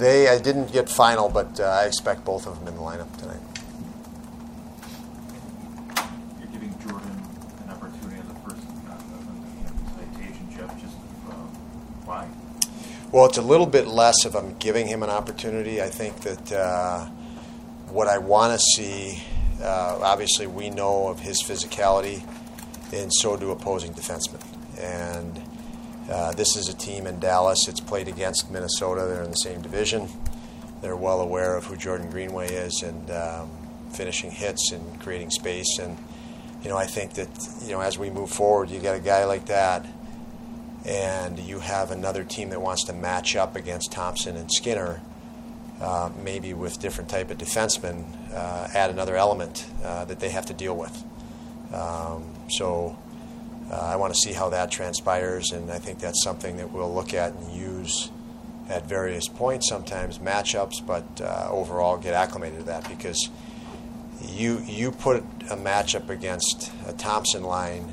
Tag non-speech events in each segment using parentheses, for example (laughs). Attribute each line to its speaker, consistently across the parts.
Speaker 1: They, I didn't get final, but uh, I expect both of them in the lineup tonight.
Speaker 2: You're giving Jordan an opportunity as a first uh, citation, Jeff. Just uh, why?
Speaker 1: Well, it's a little bit less if I'm giving him an opportunity. I think that uh, what I want to see, uh, obviously, we know of his physicality, and so do opposing defensemen. And uh, this is a team in Dallas. It's played against Minnesota. They're in the same division. They're well aware of who Jordan Greenway is and um, finishing hits and creating space. And you know, I think that you know as we move forward, you got a guy like that, and you have another team that wants to match up against Thompson and Skinner, uh, maybe with different type of defensemen, uh, add another element uh, that they have to deal with. Um, so. Uh, I want to see how that transpires, and I think that's something that we'll look at and use at various points, sometimes matchups, but uh, overall get acclimated to that because you you put a matchup against a Thompson line,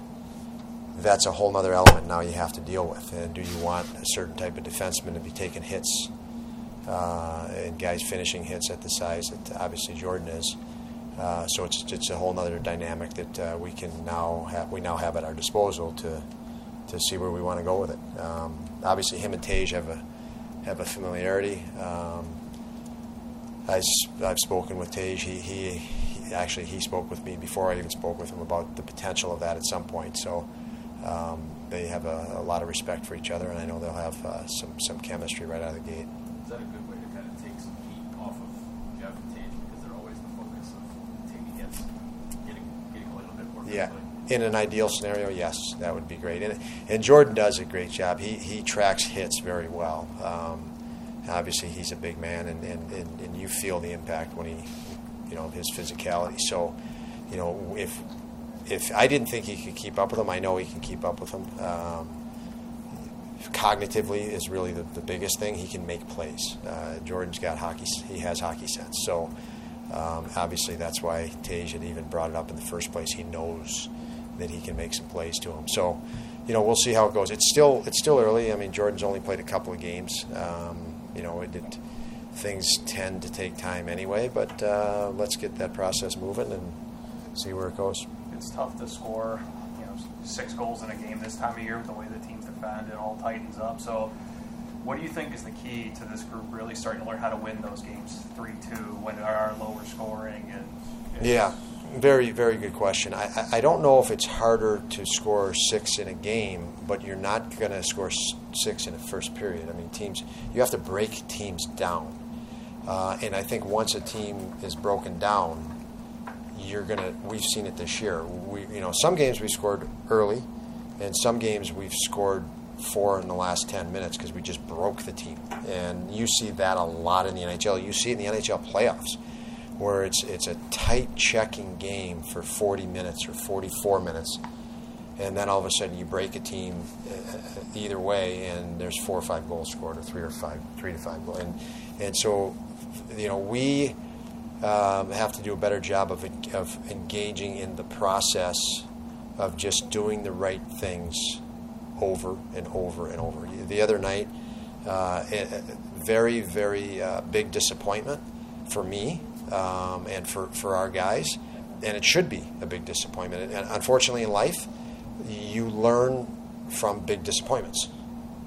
Speaker 1: that's a whole other element now you have to deal with. And do you want a certain type of defenseman to be taking hits uh, and guys finishing hits at the size that obviously Jordan is? Uh, so it's it's a whole other dynamic that uh, we can now have we now have at our disposal to to see where we want to go with it. Um, obviously, him and Tage have a have a familiarity. Um, I, have spoken with Tage. He, he, he, actually he spoke with me before I even spoke with him about the potential of that at some point. So um, they have a, a, lot of respect for each other, and I know they'll have uh, some some chemistry right out of the gate.
Speaker 2: Is that a good way to kind of take some heat off of Jeff and Tage because they're always the focus of taking hits, getting getting a little bit more.
Speaker 1: Yeah. In an ideal scenario, yes, that would be great. And, and Jordan does a great job. He, he tracks hits very well. Um, obviously, he's a big man, and, and, and, and, you feel the impact when he, you know, his physicality. So, you know, if if I didn't think he could keep up with him, I know he can keep up with him. Um, cognitively is really the, the biggest thing. He can make plays. Uh, Jordan's got hockey. He has hockey sense. So. Um, obviously, that's why Tage had even brought it up in the first place. He knows that he can make some plays to him. So, you know, we'll see how it goes. It's still it's still early. I mean, Jordan's only played a couple of games. Um, you know, it, it, things tend to take time anyway. But uh, let's get that process moving and see where it goes.
Speaker 3: It's tough to score, you know, six goals in a game this time of year with the way the teams defend. It all tightens up. So. What do you think is the key to this group really starting to learn how to win those games three two when are lower scoring and
Speaker 1: yeah, very, very good question. I, I don't know if it's harder to score six in a game, but you're not going to score six in a first period. I mean, teams, you have to break teams down. Uh, and I think once a team is broken down, you're going to, we've seen it this year. We, you know, some games we scored early, and some games we've scored four in the last 10 minutes because we just broke the team. And you see that a lot in the NHL. You see it in the NHL playoffs where it's it's a tight checking game for 40 minutes or 44 minutes, and then all of a sudden you break a team either way, and there's four or five goals scored, or three or five, three to five goals, and and so you know we um, have to do a better job of of engaging in the process of just doing the right things over and over and over. The other night, uh, very very uh, big disappointment for me um, and for for our guys, and it should be a big disappointment. And unfortunately, in life you learn from big disappointments.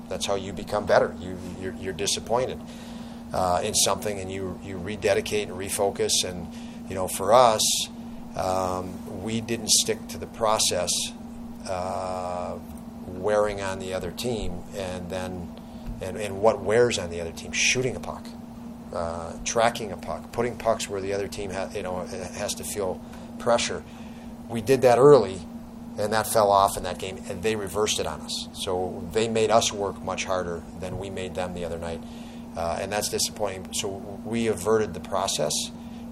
Speaker 1: That's how you become better. You, you're, you're disappointed uh, in something, and you you rededicate and refocus. And you know, for us, um, we didn't stick to the process, uh, wearing on the other team, and then and, and what wears on the other team, shooting a puck, uh, tracking a puck, putting pucks where the other team ha- you know has to feel pressure. We did that early and that fell off in that game, and they reversed it on us. So they made us work much harder than we made them the other night, uh, and that's disappointing. So we averted the process,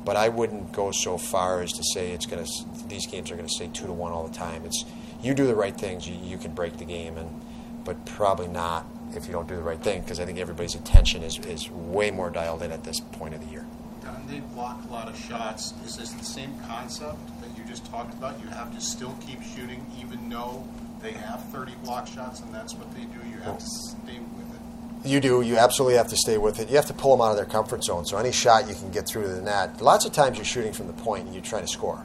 Speaker 1: but I wouldn't go so far as to say it's going to. These games are going to stay two to one all the time. It's you do the right things, you, you can break the game, and but probably not if you don't do the right thing because I think everybody's attention is, is way more dialed in at this point of the year.
Speaker 4: Don, they block a lot of shots. Is this the same concept that you just talked about, you have to still keep shooting even though they have 30 block shots and that's what they do. You have to stay with it.
Speaker 1: You do. You absolutely have to stay with it. You have to pull them out of their comfort zone. So any shot you can get through to the net. Lots of times you're shooting from the point and you're trying to score.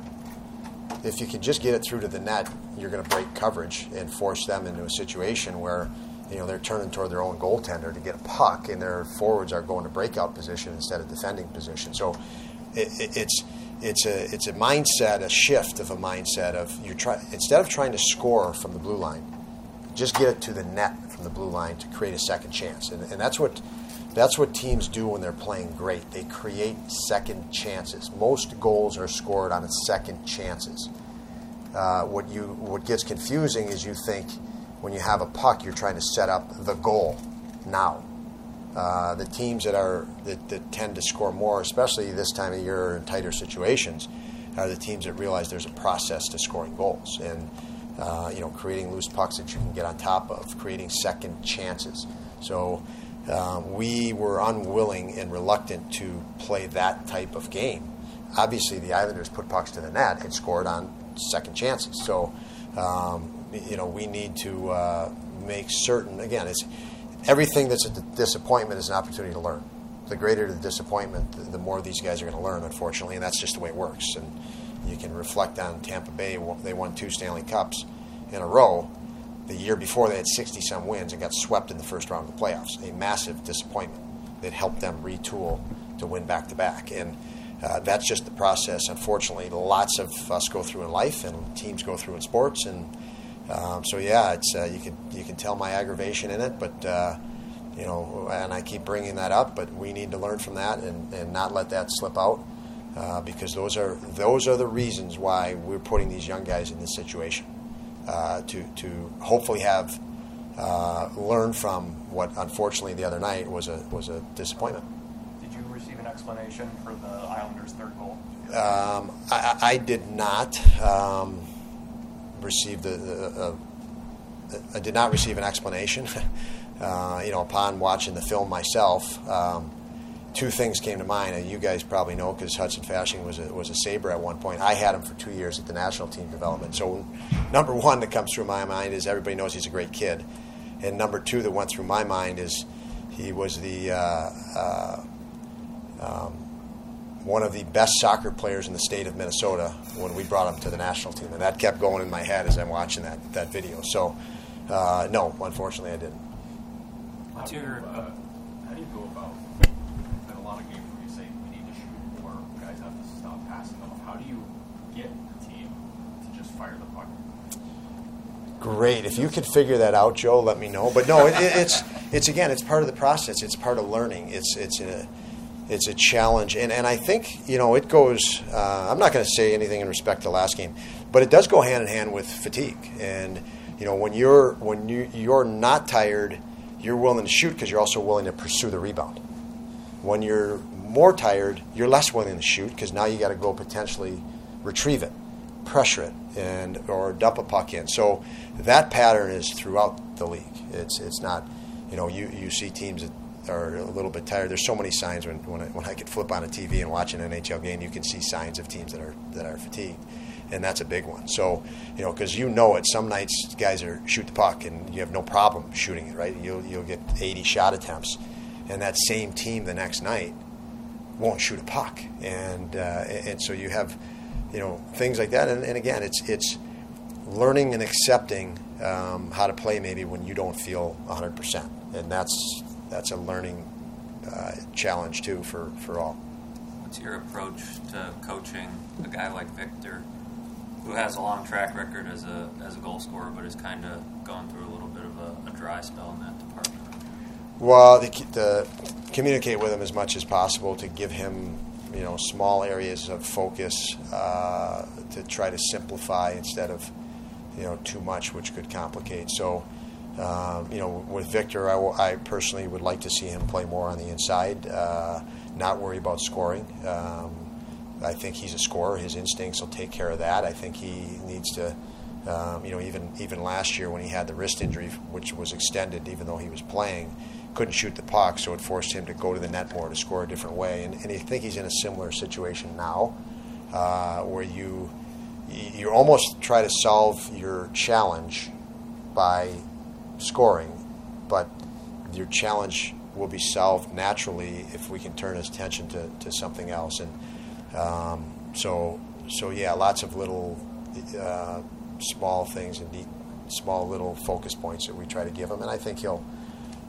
Speaker 1: If you can just get it through to the net, you're going to break coverage and force them into a situation where you know they're turning toward their own goaltender to get a puck, and their forwards are going to breakout position instead of defending position. So it, it, it's it's a it's a mindset, a shift of a mindset of you try instead of trying to score from the blue line, just get it to the net from the blue line to create a second chance, and, and that's what that's what teams do when they're playing great. They create second chances. Most goals are scored on second chances. Uh, what you what gets confusing is you think when you have a puck, you're trying to set up the goal now uh, the teams that are that, that, tend to score more, especially this time of year in tighter situations, are the teams that realize there's a process to scoring goals and uh, you know creating loose pucks that you can get on top of, creating second chances. So um, we were unwilling and reluctant to play that type of game. Obviously, the Islanders put pucks to the net and scored on second chances. So um, you know we need to uh, make certain. Again, it's everything that's a disappointment is an opportunity to learn. The greater the disappointment, the, the more these guys are going to learn, unfortunately, and that's just the way it works. And you can reflect on Tampa Bay; they won two Stanley Cups in a row. The year before, they had 60 some wins and got swept in the first round of the playoffs. A massive disappointment that helped them retool to win back to back. And uh, that's just the process. Unfortunately, lots of us go through in life, and teams go through in sports, and um, so yeah, it's uh, you can you can tell my aggravation in it, but uh, you know, and I keep bringing that up. But we need to learn from that and, and not let that slip out uh, because those are those are the reasons why we're putting these young guys in this situation uh, to to hopefully have uh, learned from what unfortunately the other night was a was a disappointment.
Speaker 3: Did you receive an explanation for the Islanders' third goal?
Speaker 1: Um, I, I, did not. Um, received a, a, a, did not receive an explanation. (laughs) uh, you know, upon watching the film myself, um, two things came to mind, and you guys probably know because Hudson Fasching was a, was a Sabre at one point. I had him for two years at the national team development. So, number one that comes through my mind is everybody knows he's a great kid, and number two that went through my mind is he was the uh, uh, um, one of the best soccer players in the state of Minnesota when we brought him to the national team, and that kept going in my head as I'm watching that that video. So, uh, no, unfortunately, I didn't.
Speaker 2: What's your uh, how do you go about? In a lot of games where you say we need to shoot more, guys have to stop passing off. How do you get the team to just fire the puck?
Speaker 1: Great. If you could figure that out, Joe, let me know. But no, it, it, it's it's again, it's part of the process. It's part of learning. It's it's a it's a challenge. And, and I think, you know, it goes, uh, I'm not going to say anything in respect to last game, but it does go hand in hand with fatigue. And, you know, when you're, when you, you're not tired, you're willing to shoot because you're also willing to pursue the rebound. When you're more tired, you're less willing to shoot because now you got to go potentially retrieve it. Pressure it and or dump a puck in. So that pattern is throughout the league. It's it's not, you know, you, you see teams that are a little bit tired. There's so many signs when when I, when I could flip on a TV and watch an NHL game, you can see signs of teams that are that are fatigued, and that's a big one. So you know, because you know it, some nights guys are shoot the puck and you have no problem shooting it. Right, you'll you'll get 80 shot attempts, and that same team the next night won't shoot a puck, and uh, and so you have you know things like that. And, and again, it's it's learning and accepting um, how to play maybe when you don't feel 100 percent, and that's that's a learning uh, challenge too for for all.
Speaker 5: What's your approach to coaching a guy like Victor, who has a long track record as a as a goal scorer, but is kind of going through a little bit of a, a dry spell in that department?
Speaker 1: Well, the, the communicate with him as much as possible to give him you know small areas of focus uh, to try to simplify instead of you know too much, which could complicate. So. Uh, you know, with Victor, I, w- I personally would like to see him play more on the inside, uh, not worry about scoring. Um, I think he's a scorer. His instincts will take care of that. I think he needs to, um, you know, even even last year when he had the wrist injury, which was extended, even though he was playing, couldn't shoot the puck, so it forced him to go to the net more to score a different way. And, and I think he's in a similar situation now, uh, where you you almost try to solve your challenge by scoring, but your challenge will be solved naturally if we can turn his attention to, to something else. And um, so, so yeah, lots of little uh, small things and neat, small little focus points that we try to give him, and I think he'll,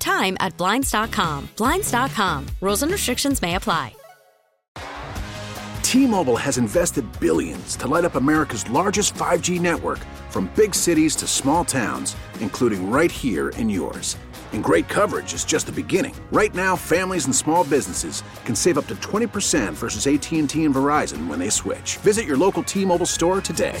Speaker 6: time at Blinds.com. Blinds.com. Rules and restrictions may apply.
Speaker 7: T-Mobile has invested billions to light up America's largest 5G network from big cities to small towns, including right here in yours. And great coverage is just the beginning. Right now, families and small businesses can save up to 20% versus AT&T and Verizon when they switch. Visit your local T-Mobile store today.